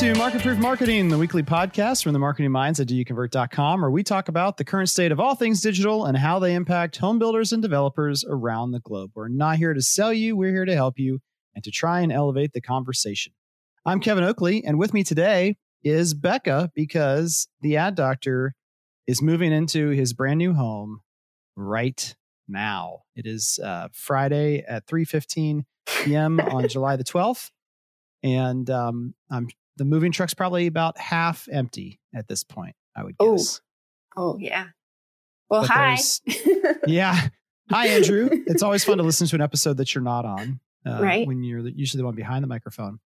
to Market Proof Marketing, the weekly podcast from the marketing minds at doyouconvert.com, where we talk about the current state of all things digital and how they impact home builders and developers around the globe. We're not here to sell you, we're here to help you and to try and elevate the conversation. I'm Kevin Oakley, and with me today is Becca because the ad doctor is moving into his brand new home right now. It is uh, Friday at 3:15 p.m. on July the 12th, and um, I'm the moving truck's probably about half empty at this point. I would Oh, guess. Oh oh yeah. Well, But hi. Yeah. Hi, Andrew. it's always fun to listen to an episode that you're not on, uh, Right. When you're usually the one behind the microphone.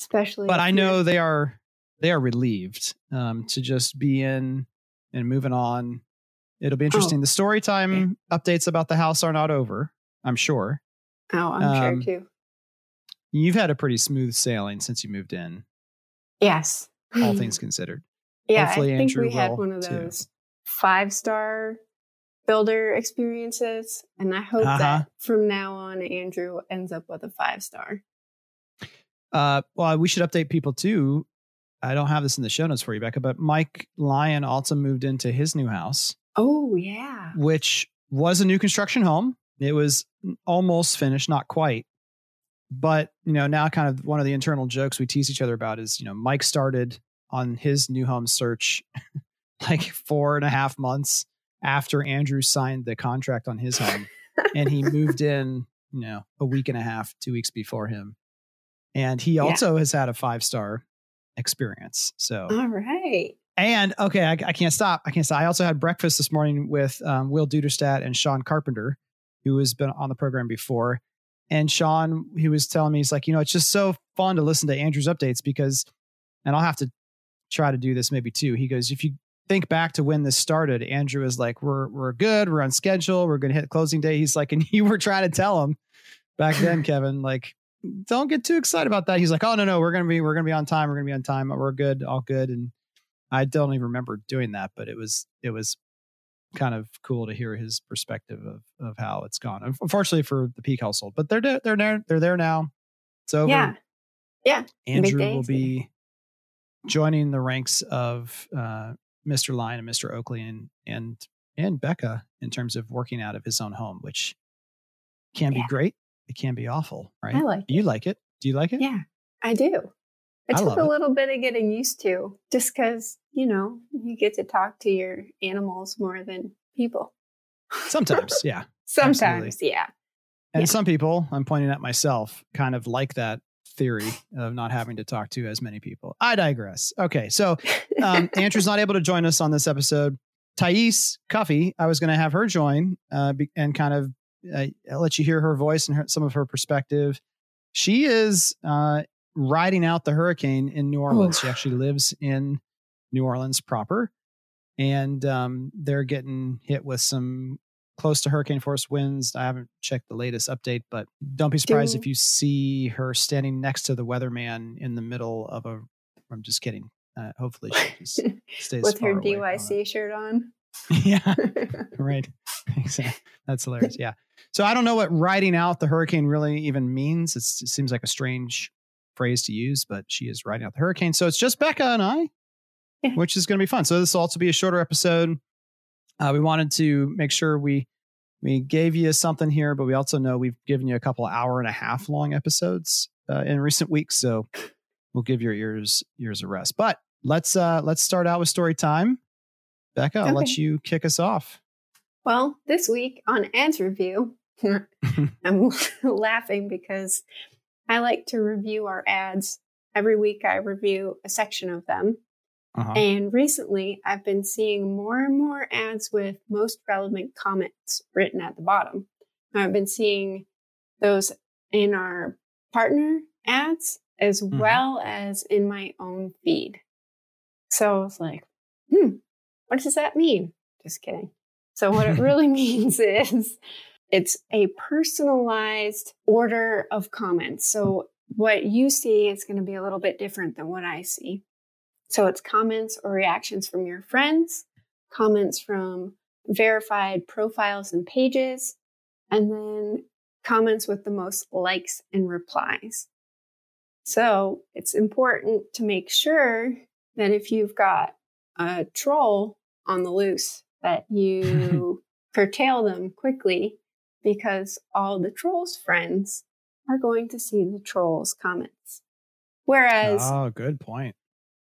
Especially. But I know they are they are relieved um, to just be in and moving on. It'll be interesting. Oh, the story time updates about the house are not over. I'm sure Oh, I'm um, sure too. you've had a pretty smooth sailing since you moved in, Yes. all things considered. Yeah, hopefully I think Andrew we had one of those five star builder experiences, and I hope Uh-huh. that from now on, Andrew ends up with a five star. Uh, well, we should update people too. I don't have this in the show notes for you, Becca, but Mike Lyon also moved into his new house, Oh yeah. which was a new construction home. It was almost finished, not quite. But, you know, now kind of one of the internal jokes we tease each other about is, you know, Mike started on his new home search like four and a half months after Andrew signed the contract on his home. and he moved in, you know, a week and a half, two weeks before him. And he Yeah. also has had a five star experience. So, All right. and okay, I, I can't stop. I can't stop. I also had breakfast this morning with um, Will Duderstadt and Sean Carpenter, who has been on the program before. And Sean, he was telling me, he's like, you know, it's just so fun to listen to Andrew's updates because, and I'll have to try to do this maybe too. He goes, if you think back to when this started, Andrew is like, we're we're good, we're on schedule, we're gonna hit closing day. He's like, and you were trying to tell him back then, Kevin, like, don't get too excited about that. He's like, oh no, no, we're gonna be we're gonna be on time, we're gonna be on time, we're good, all good. And I don't even remember doing that, but it was it was kind of cool to hear his perspective of of how it's gone. Unfortunately for the Peck household, but they're there, they're there, they're there now. It's over. Yeah. Yeah. Andrew will be joining the ranks of uh, Mr. Lyon and Mr. Oakley and and and Becca in terms of working out of his own home, which can be great. It can be awful, right? I like you like it. Do you like it? Yeah, I do. It I took a it. little bit of getting used to, just because you know you get to talk to your animals more than people. Sometimes, yeah. Sometimes, yeah. And Yeah. some people, I'm pointing at myself, kind of like that theory of not having to talk to as many people. I digress. Okay, so um, Andrew's not able to join us on this episode. Thais Cuffy, I was going to have her join uh, be- and kind of uh, let you hear her voice and her, some of her perspective. She is uh, riding out the hurricane in New Orleans. She actually lives in New Orleans proper, and um, they're getting hit with some close to hurricane force winds. I haven't checked the latest update, but don't be surprised Do- if you see her standing next to the weatherman in the middle of a. I'm just kidding. Uh, hopefully, she just stays With her far away from it. DYC shirt on. yeah, right. Exactly. That's hilarious. Yeah. So I don't know what riding out the hurricane really even means. It's, it seems like a strange phrase to use, but she is riding out the hurricane. So it's just Becca and I, Yeah. which is going to be fun. So this will also be a shorter episode. Uh, we wanted to make sure we we gave you something here, but we also know we've given you a couple hour and a half long episodes uh, in recent weeks. So we'll give your ears ears a rest. But let's uh let's start out with story time. Becca, I'll let you kick us off. Well, this week on Ads Review, I'm laughing because I like to review our ads. Every week, I review a section of them. Uh-huh. And recently, I've been seeing more and more ads with most relevant comments written at the bottom. I've been seeing those in our partner ads as Mhm. well as in my own feed. So I was like, hmm, what does that mean? Just kidding. So, what it really means is it's a personalized order of comments. So, what you see is going to be a little bit different than what I see. So, it's comments or reactions from your friends, comments from verified profiles and pages, and then comments with the most likes and replies. So it's important to make sure that if you've got a troll on the loose, that you curtail them quickly because all the troll's friends are going to see the troll's comments. Whereas, oh, good point.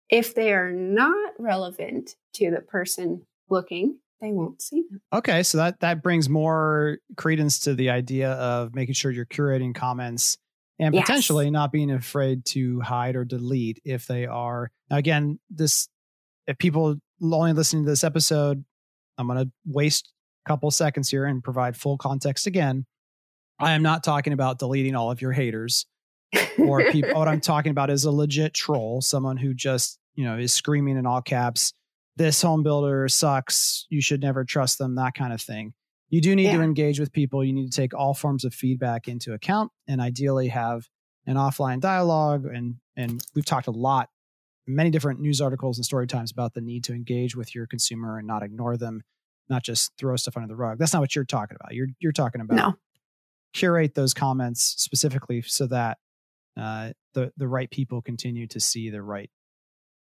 If they are not relevant to the person looking, they won't see them. Okay, so that that brings more credence to the idea of making sure you're curating comments and yes. potentially not being afraid to hide or delete if they are. Now, again, this if people only listening to this episode, I'm going to waste couple seconds here and provide full context again. I am not talking about deleting all of your haters or people. what I'm talking about is a legit troll, someone who just you know is screaming in all caps, "This home builder sucks. You should never trust them." That kind of thing. You do need yeah. to engage with people. You need to take all forms of feedback into account, and ideally have an offline dialogue. And and we've talked a lot, many different news articles and story times about the need to engage with your consumer and not ignore them, not just throw stuff under the rug. That's not what you're talking about. You're you're talking about no. curate those comments specifically so that uh, the the right people continue to see the right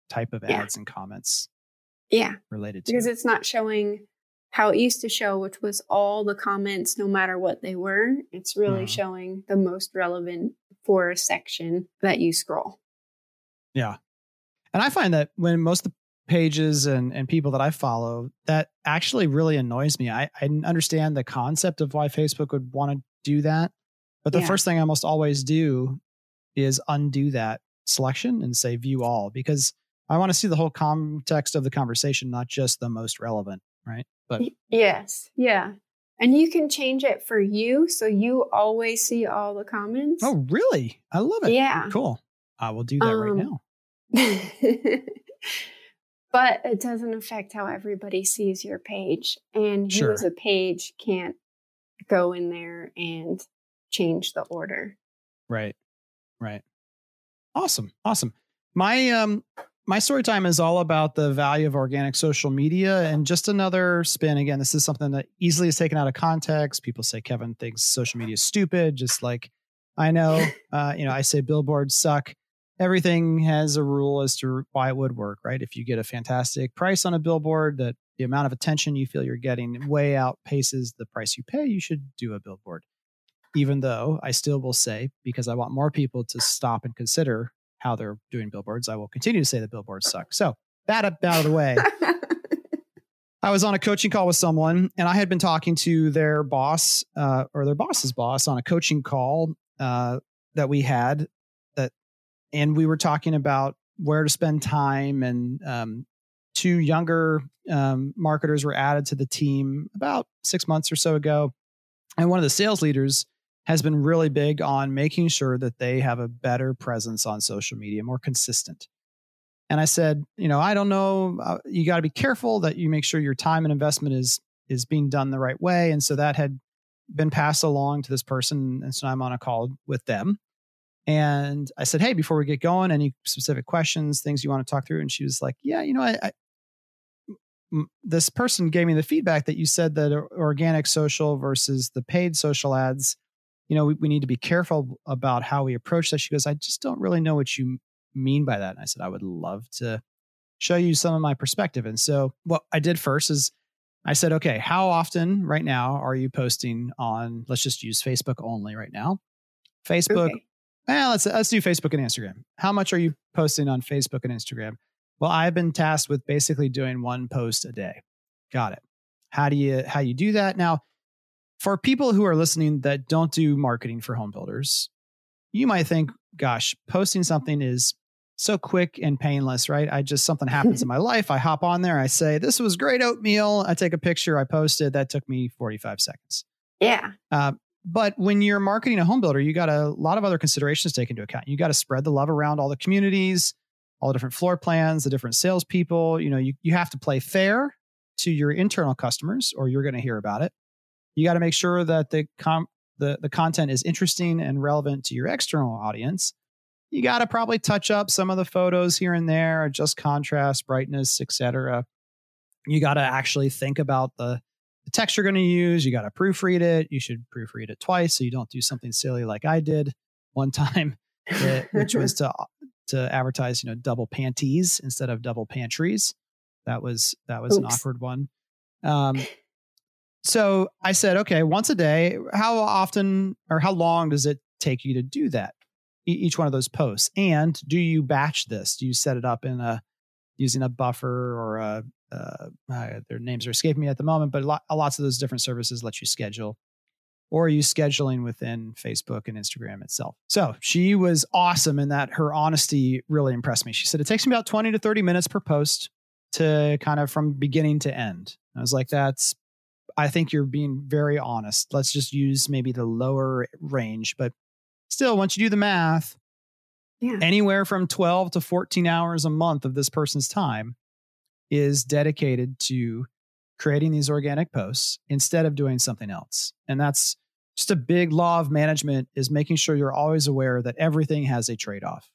type of ads yeah. and comments. Yeah, related to because it's not showing how it used to show, which was all the comments, no matter what they were. It's really mm. showing the most relevant for a section that you scroll. Yeah, and I find that when most of the pages and, and people that I follow, that actually really annoys me. I, I understand the concept of why Facebook would want to do that. But the yeah. first thing I must always do is undo that selection and say view all because I want to see the whole context of the conversation, not just the most relevant, right? But yes, yeah. And you can change it for you so you always see all the comments. Oh, really? I love it. Yeah. Cool. I will do that um, right now. but it doesn't affect how everybody sees your page. And sure. you as a page can't go in there and change the order. Right. Right. Awesome. Awesome. My um my story time is all about the value of organic social media and just another spin. Again, this is something that easily is taken out of context. People say Kevin thinks social media is stupid, just like I know. Uh, you know, I say billboards suck. Everything has a rule as to why it would work, right? If you get a fantastic price on a billboard that the amount of attention you feel you're getting way outpaces the price you pay, you should do a billboard even though I still will say, because I want more people to stop and consider how they're doing billboards, I will continue to say that billboards suck. So that out of the way. I was on a coaching call with someone, and I had been talking to their boss uh, or their boss's boss on a coaching call uh, that we had. And we were talking about where to spend time. And um, two younger um, marketers were added to the team about six months or so ago. And one of the sales leaders has been really big on making sure that they have a better presence on social media, more consistent. And I said, you know, I don't know, uh, you got to be careful that you make sure your time and investment is is being done the right way. And so that had been passed along to this person, and so I'm on a call with them. And I said, hey, before we get going, any specific questions, things you want to talk through? And she was like, yeah, you know, I, I this person gave me the feedback that you said that organic social versus the paid social ads you know, we, we need to be careful about how we approach that. She goes, I just don't really know what you mean by that. And I said, I would love to show you some of my perspective. And so what I did first is I said, okay, how often right now are you posting on, let's just use Facebook only right now. Facebook. Okay. Well, let's let's do Facebook and Instagram. How much are you posting on Facebook and Instagram? Well, I've been tasked with basically doing one post a day. Got it. How do you how you do that? Now, for people who are listening that don't do marketing for home builders, you might think, gosh, posting something is so quick and painless, right? I just something happens in my life. I hop on there, I say, This was great oatmeal. I take a picture, I post it. That took me 45 seconds. Yeah. Uh, but when you're marketing a home builder, you got a lot of other considerations to take into account. You got to spread the love around all the communities, all the different floor plans, the different salespeople. You know, you, you have to play fair to your internal customers or you're going to hear about it you got to make sure that the com- the the content is interesting and relevant to your external audience. You got to probably touch up some of the photos here and there, adjust contrast, brightness, etc. You got to actually think about the, the text you're going to use. You got to proofread it. You should proofread it twice so you don't do something silly like I did one time. it, which was to to advertise, you know, double panties instead of double pantries. That was that was Oops. an awkward one. Um, so I said, okay, once a day. How often or how long does it take you to do that? each one of those posts, and do you batch this? Do you set it up in a using a buffer or a uh, uh, their names are escaping me at the moment, but lots of those different services let you schedule or are you scheduling within Facebook and Instagram itself? So she was awesome in that her honesty really impressed me. She said, It takes me about 20 to 30 minutes per post to kind of from beginning to end. I was like, That's, I think you're being very honest. Let's just use maybe the lower range, but still, once you do the math, yeah. anywhere from 12 to 14 hours a month of this person's time is dedicated to creating these organic posts instead of doing something else. And that's just a big law of management is making sure you're always aware that everything has a trade-off.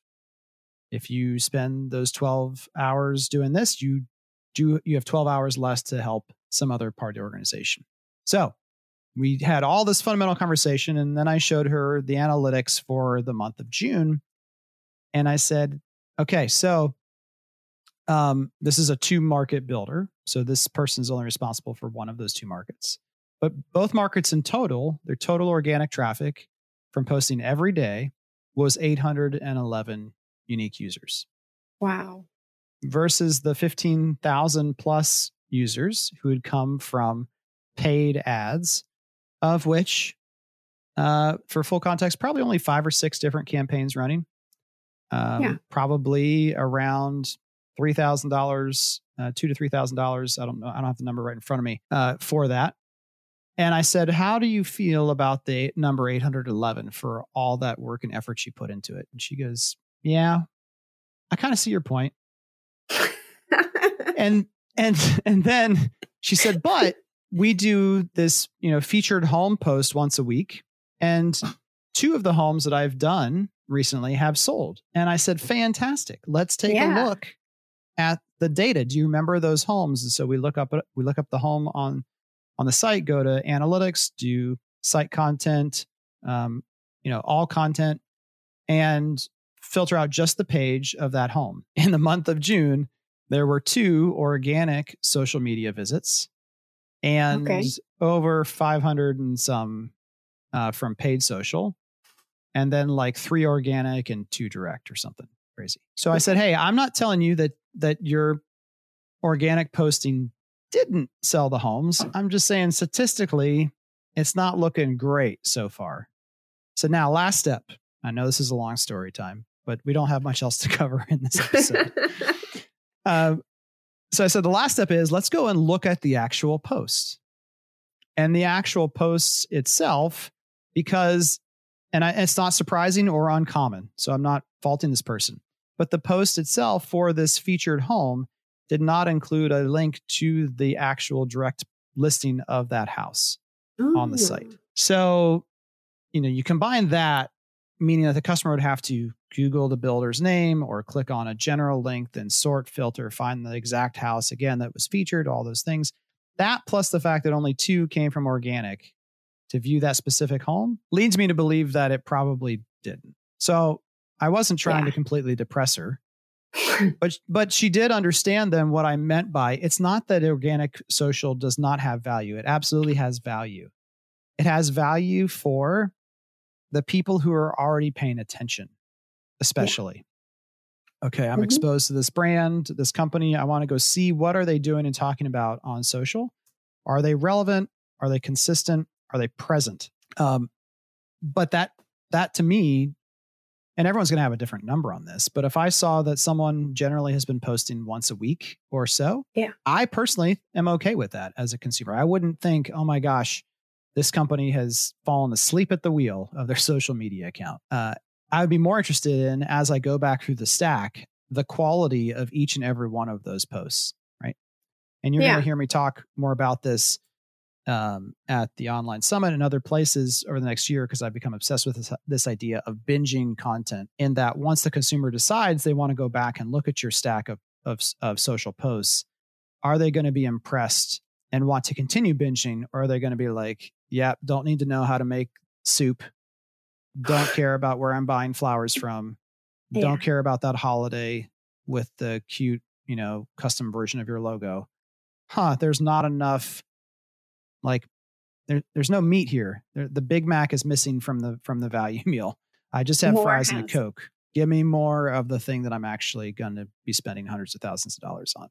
If you spend those 12 hours doing this, you do you have 12 hours less to help some other part of the organization. So, we had all this fundamental conversation and then I showed her the analytics for the month of June and I said, "Okay, so um, this is a two market builder. So this person is only responsible for one of those two markets. But both markets in total, their total organic traffic from posting every day was 811 unique users. Wow. Versus the 15,000 plus users who had come from paid ads, of which, uh, for full context, probably only five or six different campaigns running. Um, yeah. Probably around three thousand uh, dollars, two to three thousand dollars. I don't know. I don't have the number right in front of me uh, for that. And I said, "How do you feel about the number eight hundred eleven for all that work and effort you put into it?" And she goes, "Yeah, I kind of see your point." and and and then she said, "But we do this, you know, featured home post once a week, and two of the homes that I've done recently have sold." And I said, "Fantastic! Let's take yeah. a look at the data. Do you remember those homes? And so we look up we look up the home on on the site. Go to analytics, do site content, um, you know, all content, and filter out just the page of that home. In the month of June, there were two organic social media visits and okay. over 500 and some uh, from paid social, and then like three organic and two direct or something crazy. So I said, Hey, I'm not telling you that that your organic posting didn't sell the homes. I'm just saying statistically, it's not looking great so far. So now, last step. I know this is a long story time, but we don't have much else to cover in this episode. uh, so I said the last step is let's go and look at the actual post and the actual posts itself, because, and I, it's not surprising or uncommon. So I'm not faulting this person but the post itself for this featured home did not include a link to the actual direct listing of that house Ooh. on the site. So, you know, you combine that, meaning that the customer would have to Google the builder's name or click on a general link, then sort, filter, find the exact house again that was featured, all those things. That plus the fact that only two came from organic to view that specific home leads me to believe that it probably didn't. So I wasn't trying yeah. to completely depress her. but but she did understand then what I meant by it's not that organic social does not have value. It absolutely has value. It has value for the people who are already paying attention, especially. Yeah. Okay, I'm mm-hmm. exposed to this brand, this company. I want to go see what are they doing and talking about on social. Are they relevant? Are they consistent? Are they present? Um, but that that to me and everyone's going to have a different number on this but if i saw that someone generally has been posting once a week or so yeah. I personally am okay with that as a consumer. I wouldn't think oh my gosh this company has fallen asleep at the wheel of their social media account. Uh, i would be more interested in as i go back through the stack the quality of each and every one of those posts right? And you're yeah. going to hear me talk more about this um, at the online summit and other places over the next year because I've become obsessed with this, this idea of binging content. In that once the consumer decides they want to go back and look at your stack of, of, of social posts, are they going to be impressed and want to continue binging, or are they going to be like, "Yeah, don't need to know how to make soup. don't care about where I'm buying flowers from, Yeah. don't care about that holiday with the cute, you know, custom version of your logo. Huh, there's not enough like there, there's no meat here. There, the Big Mac is missing from the from the value meal. I just have fries and a Coke. Give me more of the thing that I'm actually going to be spending hundreds of thousands of dollars on.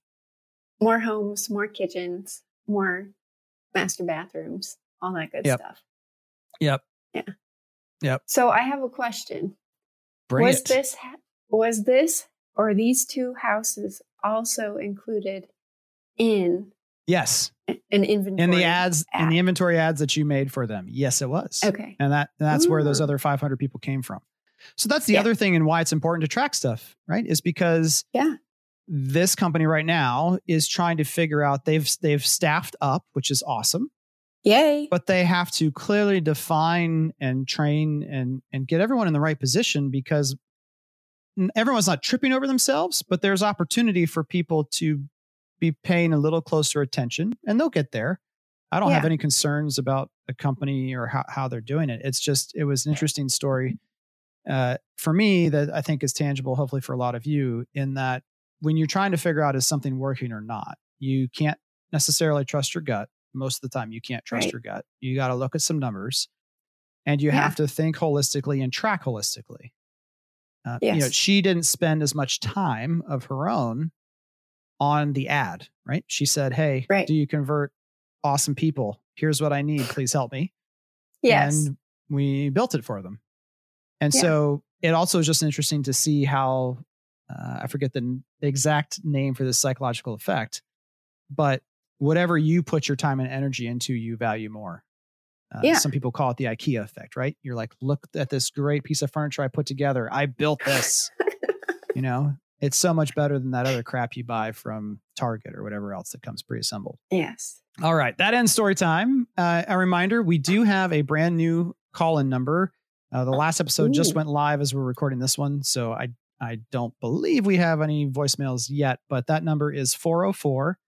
More homes, more kitchens, more master bathrooms, all that good Yep. stuff. Yep. Yeah. Yep. So I have a question. Bring was it. this was this or these two houses also included in yes. an inventory? In the ads, in the inventory ads that you made for them. Yes, it was. Okay. and that that's where those other 500 people came from so that's the Yeah. other thing and why it's important to track stuff right is because Yeah. this company right now is trying to figure out they've they've staffed up which is awesome Yay. but they have to clearly define and train and and get everyone in the right position because everyone's not tripping over themselves but there's opportunity for people to be paying a little closer attention and they'll get there. I don't have any concerns about the company or how, how they're doing it. It's just it was an interesting story uh, for me that i think is tangible hopefully for a lot of you in that when you're trying to figure out is something working or not you can't necessarily trust your gut. Most of the time you can't trust Right. your gut. You got to look at some numbers and you Yeah. have to think holistically and track holistically. Uh, you know she didn't spend as much time of her own on the ad right she said hey Right. do you convert awesome people here's what i need please help me Yes. and we built it for them. And Yeah. so it also is just interesting to see how uh, I forget the n- exact name for this psychological effect, but whatever you put your time and energy into, you value more. Uh, Yeah. Some people call it the IKEA effect, right? You're like, look at this great piece of furniture I put together. I built this. you know, it's so much better than that other crap you buy from Target or whatever else that comes pre-assembled. yes. All right, that ends story time. Uh, a reminder: we do have a brand new call-in number. Uh, the last episode just went live as we're recording this one, so I I don't believe we have any voicemails yet. But that number is 404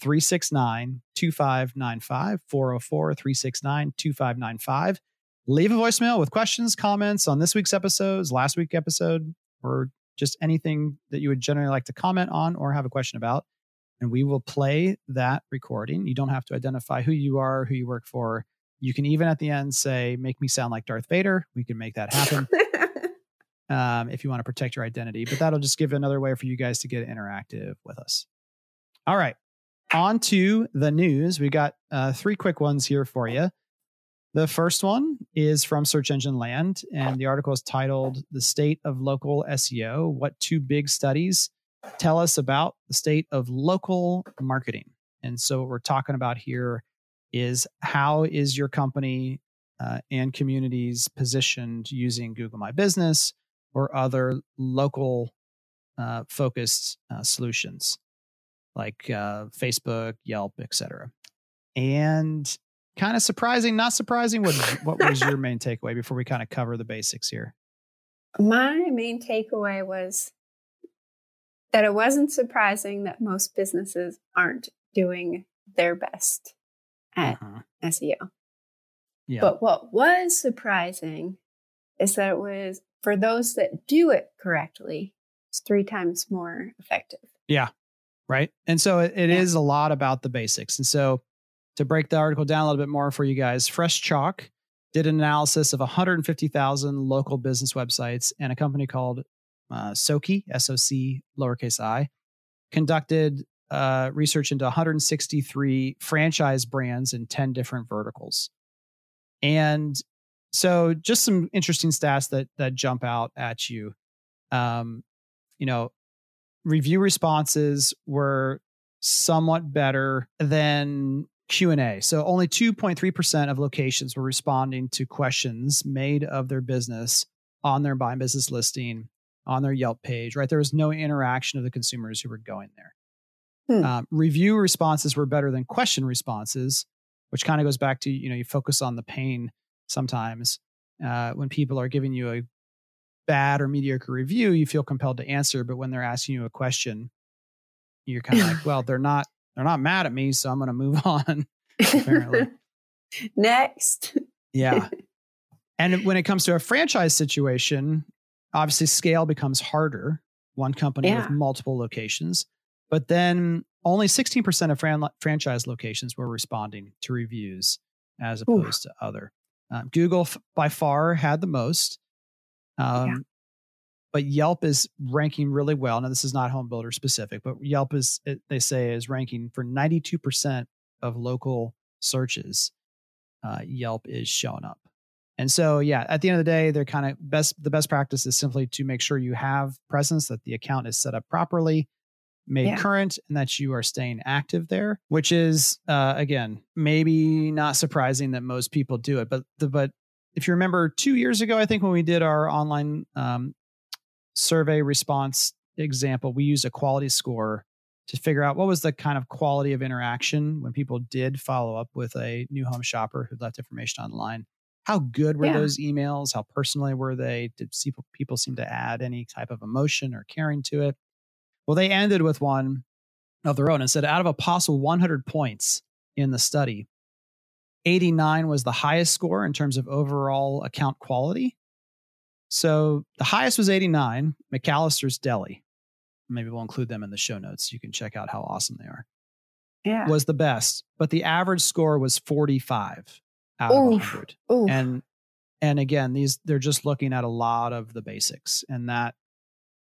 369 2595. 404 369 2595. Leave a voicemail with questions, comments on this week's episodes, last week's episode, or just anything that you would generally like to comment on or have a question about and we will play that recording. You don't have to identify who you are, who you work for. You can even at the end say, make me sound like Darth Vader. We can make that happen um, if you want to protect your identity, but that'll just give another way for you guys to get interactive with us. All right. On to the news. We got uh, three quick ones here for you. The first one is from Search Engine Land, and the article is titled The State of Local SEO What Two Big Studies Tell Us About the State of Local Marketing. And so, what we're talking about here is how is your company uh, and communities positioned using Google My Business or other local uh, focused uh, solutions like uh, Facebook, Yelp, etc. And kind of surprising, not surprising. What what was your main takeaway before we kind of cover the basics here? My main takeaway was that it wasn't surprising that most businesses aren't doing their best at Mhm. SEO. Yeah, But what was surprising is that it was for those that do it correctly, it's three times more effective. Yeah. Right. And so it, it Yeah. is a lot about the basics. And so to break the article down a little bit more for you guys, Fresh Chalk did an analysis of 150,000 local business websites, and a company called uh, Soki, S O C lowercase i, conducted uh, research into 163 franchise brands in 10 different verticals. And so, just some interesting stats that that jump out at you. Um, you know, review responses were somewhat better than Q&A. So only 2.3% of locations were responding to questions made of their business on their buy business listing, on their Yelp page, right? There was no interaction of the consumers who were going there. Hmm. Um, review responses were better than question responses, which kind of goes back to, you know, you focus on the pain sometimes. Uh, when people are giving you a bad or mediocre review, you feel compelled to answer. But when they're asking you a question, you're kind of like, well, they're not they're not mad at me, so I'm going to move on. Apparently. Next. Yeah. And when it comes to a franchise situation, obviously scale becomes harder. One company Yeah. with multiple locations, but then only 16% of fran- franchise locations were responding to reviews as opposed to other. Um, Google f- by far had the most. Um. But Yelp is ranking really well. Now, this is not home builder specific, but Yelp is, they say, is ranking for 92% of local searches. Uh, Yelp is showing up. And so, yeah, at the end of the day, they're kind of best. The best practice is simply to make sure you have presence, that the account is set up properly, made Yeah. current, and that you are staying active there. Which is, uh, again, maybe not surprising that most people do it. But the but if you remember, two years ago, I think when we did our online um, survey response example, we used a quality score to figure out what was the kind of quality of interaction when people did follow up with a new home shopper who left information online. How good were Yeah. those emails? How personally were they? Did people seem to add any type of emotion or caring to it? Well, they ended with one of their own and said out of a possible 100 points in the study, 89 was the highest score in terms of overall account quality. So the highest was 89, McAllister's Deli. Maybe we'll include them in the show notes. You can check out how awesome they are. Yeah. Was the best, but the average score was 45 out of 100 Ooh. and and again these they're just looking at a lot of the basics and that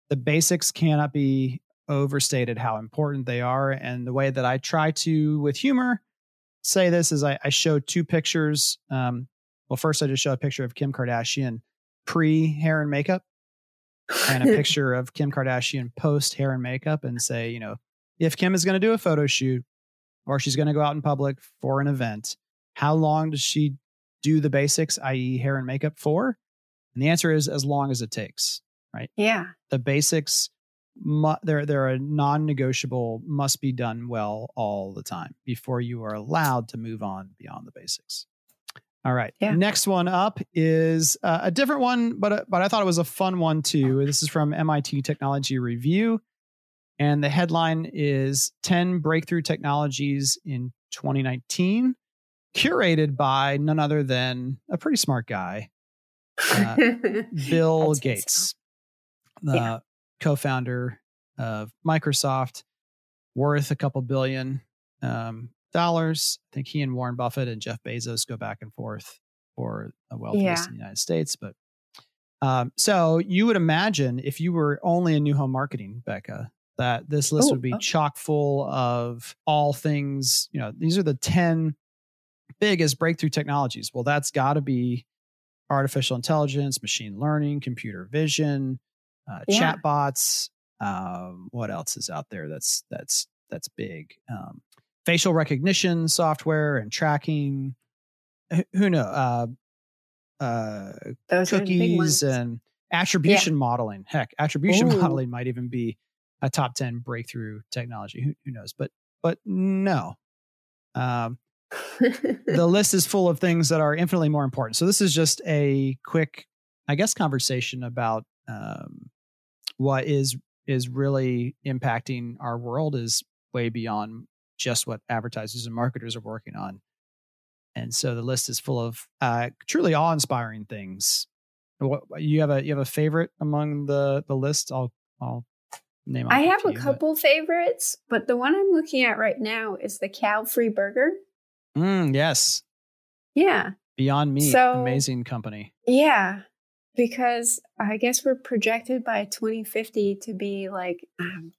the basics cannot be overstated how important they are and the way that i try to with humor say this is i, I show two pictures um, well first i just show a picture of kim kardashian pre hair and makeup and a picture of kim kardashian post hair and makeup and say you know if kim is going to do a photo shoot or she's going to go out in public for an event how long does she do the basics, i.e., hair and makeup, for? And the answer is as long as it takes. Right? Yeah. The basics, mu- they're they're a non-negotiable, must be done well all the time before you are allowed to move on beyond the basics. All right. Yeah. Next one up is uh, a different one, but uh, but I thought it was a fun one too. This is from MIT Technology Review, and the headline is 10 breakthrough technologies in 2019 curated by none other than a pretty smart guy, uh, Bill Gates, the Yeah. co-founder of Microsoft, worth a couple billion um, dollars. I think he and Warren Buffett and Jeff Bezos go back and forth for a wealth Yeah. in the United States. But um, so you would imagine if you were only in new home marketing, Becca, that this list Oh, would be oh. chock full of all things. You know, these are the ten biggest breakthrough technologies. Well, that's got to be artificial intelligence, machine learning, computer vision, uh, Yeah. chatbots. Um, what else is out there that's that's that's big? Um, facial recognition software and tracking. Who- knows? Uh, uh, Those are the big cookies and attribution modeling. Heck, attribution Ooh. modeling might even be a top ten breakthrough technology. Who, who knows? But but no. Um, the list is full of things that are infinitely more important. So this is just a quick, I guess, conversation about um, what is is really impacting our world is way beyond just what advertisers and marketers are working on. And so the list is full of uh, truly awe-inspiring things. What, you have a you have a favorite among the the list? I'll I'll name. It. I have a but- couple favorites, but the one I'm looking at right now is the cow free burger. Mm, yes, Yeah. Beyond Meat, So- amazing company. Yeah. Because I guess we're projected by 2050 to be like, I'm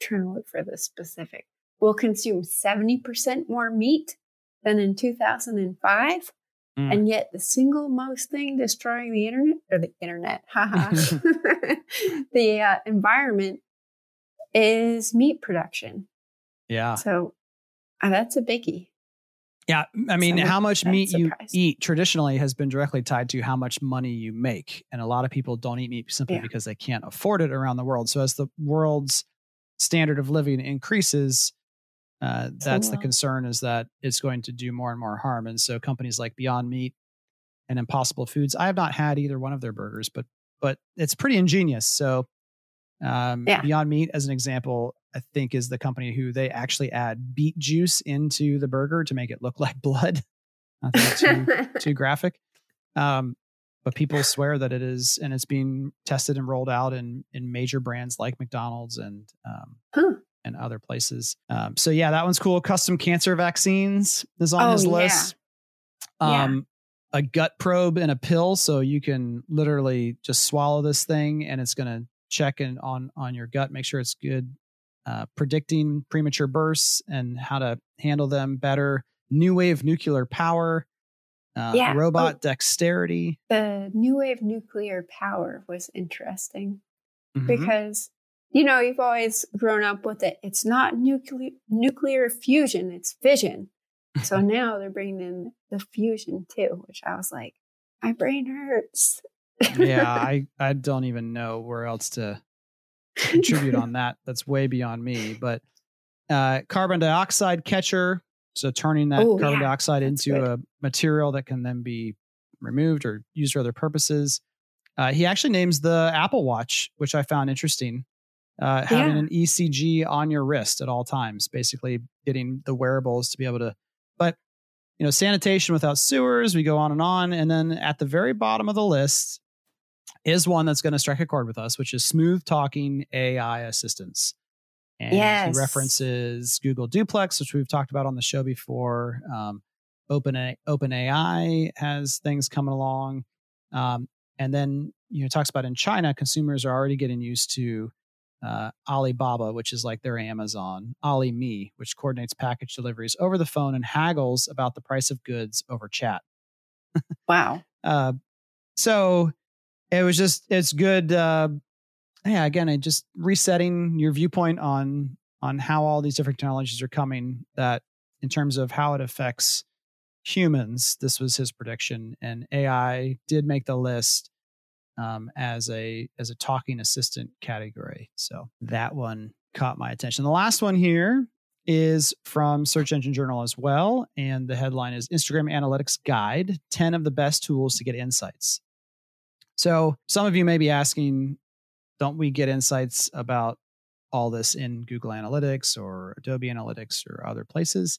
trying to look for the specific. We'll consume 70% more meat than in 2005. Mm. And yet, the single most thing destroying the internet or the internet, haha, the uh, environment is meat production. Yeah. So uh, that's a biggie. Yeah, I mean, So how much meat you eat traditionally has been directly tied to how much money you make, and a lot of people don't eat meat simply Yeah. because they can't afford it around the world. So as the world's standard of living increases, uh, that's the concern is that it's going to do more and more harm. And so companies like Beyond Meat and Impossible Foods, I have not had either one of their burgers, but but it's pretty ingenious. So um, Yeah. Beyond Meat, as an example, I think is the company who they actually add beet juice into the burger to make it look like blood. I think too too graphic. Um, but people swear that it is, and it's being tested and rolled out in in major brands like McDonald's and um, Huh. And other places. Um, so yeah, that one's cool. Custom cancer vaccines is on Oh, his list. Yeah. Um, a gut probe and a pill, so you can literally just swallow this thing, and it's going to check in on on your gut, make sure it's good, uh, predicting premature bursts and how to handle them better. New wave nuclear power, uh, Yeah. robot Oh. dexterity. The new wave nuclear power was interesting Mhm. because you know you've always grown up with it. It's not nuclear nuclear fusion; it's fission. So now they're bringing in the fusion too, which I was like, my brain hurts. yeah, I I don't even know where else to contribute on that. That's way beyond me. But uh, carbon dioxide catcher, so turning that Oh, carbon yeah, dioxide into good. a material that can then be removed or used for other purposes. Uh, he actually names the Apple Watch, which I found interesting. Uh, having Yeah. an ECG on your wrist at all times, basically getting the wearables to be able to. But you know, sanitation without sewers. We go on and on, and then at the very bottom of the list is one that's going to strike a chord with us, which is smooth talking AI assistants. And Yes. he references Google Duplex, which we've talked about on the show before. Um, Open OpenAI has things coming along, um, and then you know talks about in China, consumers are already getting used to uh, Alibaba, which is like their Amazon, AliMe, which coordinates package deliveries over the phone and haggles about the price of goods over chat. Wow. Uh, so it was just it's good. Uh, yeah, again, it just resetting your viewpoint on on how all these different technologies are coming. That in terms of how it affects humans, this was his prediction, and AI did make the list um, as a as a talking assistant category. So that one caught my attention. The last one here is from Search Engine Journal as well, and the headline is Instagram Analytics Guide: Ten of the Best Tools to Get Insights. So some of you may be asking, don't we get insights about all this in Google Analytics or Adobe Analytics or other places?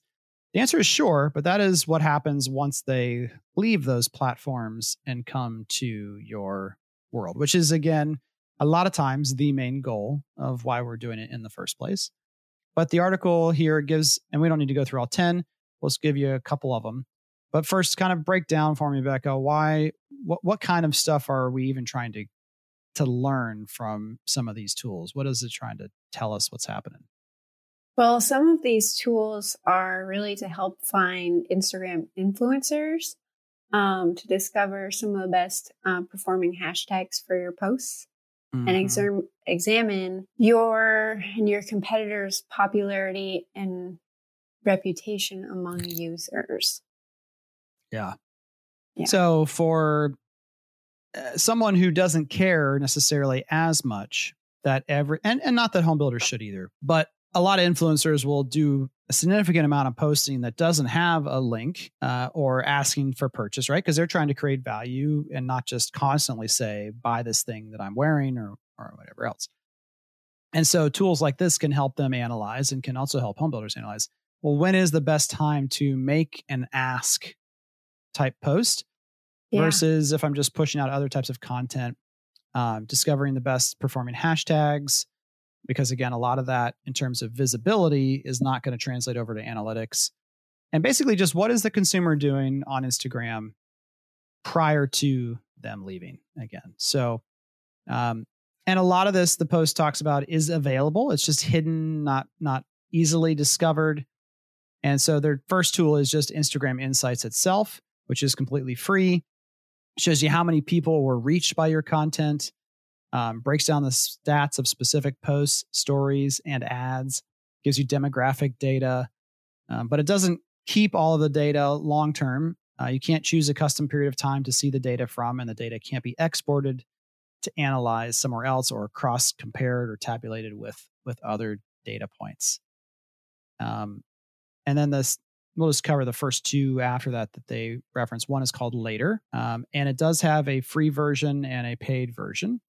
The answer is sure, but that is what happens once they leave those platforms and come to your world, which is again a lot of times the main goal of why we're doing it in the first place. But the article here gives, and we don't need to go through all 10, we'll just give you a couple of them. But first, kind of break down for me, Becca, why, what, what kind of stuff are we even trying to to learn from some of these tools? What is it trying to tell us what's happening? Well, some of these tools are really to help find Instagram influencers, um, to discover some of the best uh, performing hashtags for your posts, and Mhm. exam- examine your and your competitors' popularity and reputation among users. Yeah. Yeah. So for uh, someone who doesn't care necessarily as much that every and, and not that home builders should either, but a lot of influencers will do a significant amount of posting that doesn't have a link uh, or asking for purchase, right? Because they're trying to create value and not just constantly say, buy this thing that I'm wearing or or whatever else. And so tools like this can help them analyze and can also help home builders analyze. Well, when is the best time to make an ask type post Yeah. versus if I'm just pushing out other types of content, um, discovering the best performing hashtags. Because again, a lot of that in terms of visibility is not going to translate over to analytics. And basically, just what is the consumer doing on Instagram prior to them leaving again? So, um, and a lot of this the post talks about is available. It's just hidden, not not easily discovered. And so their first tool is just Instagram Insights itself, which is completely free shows you how many people were reached by your content, um, breaks down the stats of specific posts, stories, and ads, gives you demographic data, um, but it doesn't keep all of the data long term. Uh, you can't choose a custom period of time to see the data from, and the data can't be exported to analyze somewhere else or cross compared or tabulated with with other data points. Um, and then this we'll just cover the first two after that that they reference. One is called Later, um, and it does have a free version and a paid version,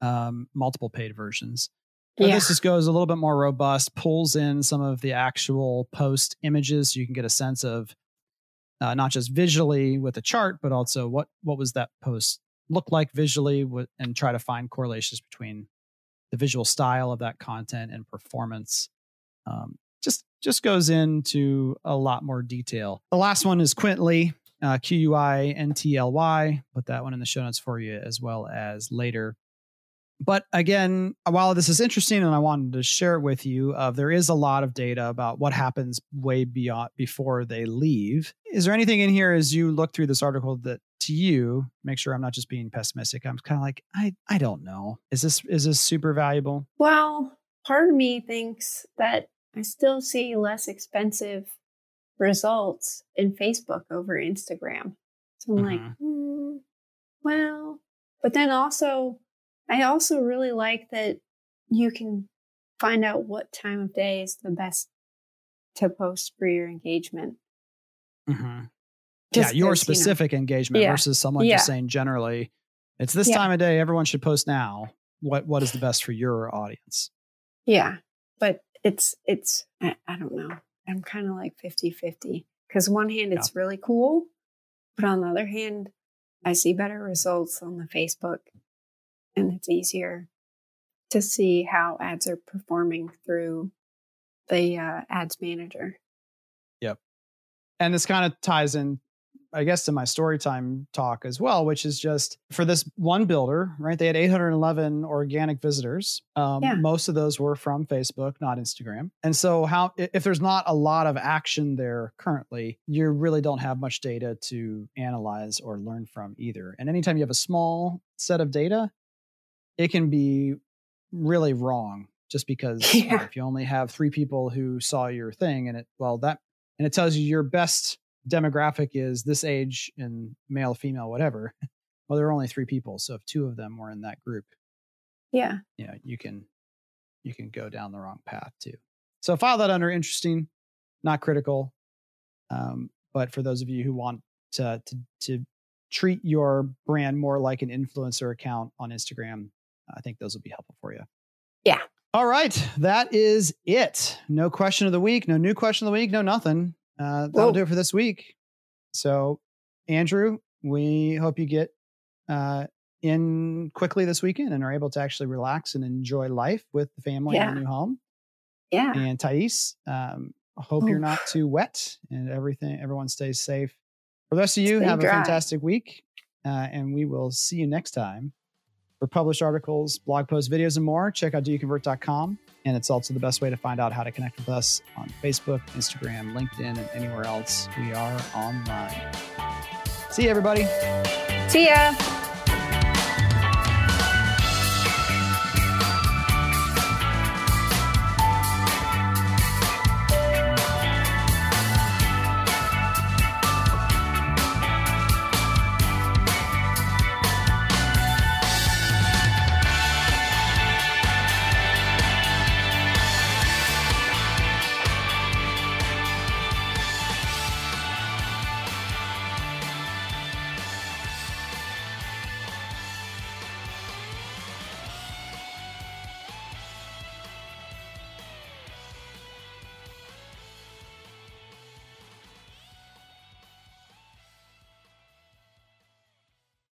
um, multiple paid versions. Yeah. This just goes a little bit more robust, pulls in some of the actual post images so you can get a sense of uh, not just visually with a chart, but also what what was that post look like visually, and try to find correlations between the visual style of that content and performance. Um, just just goes into a lot more detail. The last one is Quintly, uh, Q U I N T L Y. Put that one in the show notes for you as well as later. But again, while this is interesting and I wanted to share it with you, uh, there is a lot of data about what happens way beyond before they leave. Is there anything in here as you look through this article that to you make sure I'm not just being pessimistic? I'm kind of like I I don't know. Is this is this super valuable? Well, part of me thinks that I still see less expensive results in Facebook over Instagram. So I'm mm-hmm. like, mm, well, but then also I also really like that you can find out what time of day is the best to post for your engagement. Mm-hmm. yeah, your specific you know, engagement yeah, versus someone yeah. just saying generally, it's this yeah. time of day, everyone should post now. What what is the best for your audience? Yeah. But it's it's I, I don't know. I'm kind of like 50-50. Because one hand it's really cool, but on the other hand, I see better results on the Facebook and it's easier to see how ads are performing through the uh, ads manager. Yep. And this kind of ties in, I guess, to my story time talk as well, which is just for this one builder, right? They had 811 organic visitors. Um, yeah. Most of those were from Facebook, not Instagram. And so, how if there's not a lot of action there currently, you really don't have much data to analyze or learn from either. And anytime you have a small set of data, it can be really wrong just because yeah. you know, if you only have three people who saw your thing and it well that and it tells you your best demographic is this age and male female whatever well there are only three people so if two of them were in that group yeah you know you can you can go down the wrong path too so file that under interesting not critical um, but for those of you who want to, to to treat your brand more like an influencer account on instagram I think those will be helpful for you. Yeah. All right. That is it. No question of the week. No new question of the week. No nothing. Uh, that'll Whoa. do it for this week. So, Andrew, we hope you get uh, in quickly this weekend and are able to actually relax and enjoy life with the family yeah. in your new home. Yeah. And Thais, um, hope Oof. you're not too wet and everything. Everyone stays safe. For the rest of you, have dry. a fantastic week, uh, and we will see you next time for published articles, blog posts, videos, and more, check out doyouconvert.com. And it's also the best way to find out how to connect with us on Facebook, Instagram, LinkedIn, and anywhere else we are online. See you, everybody. See ya.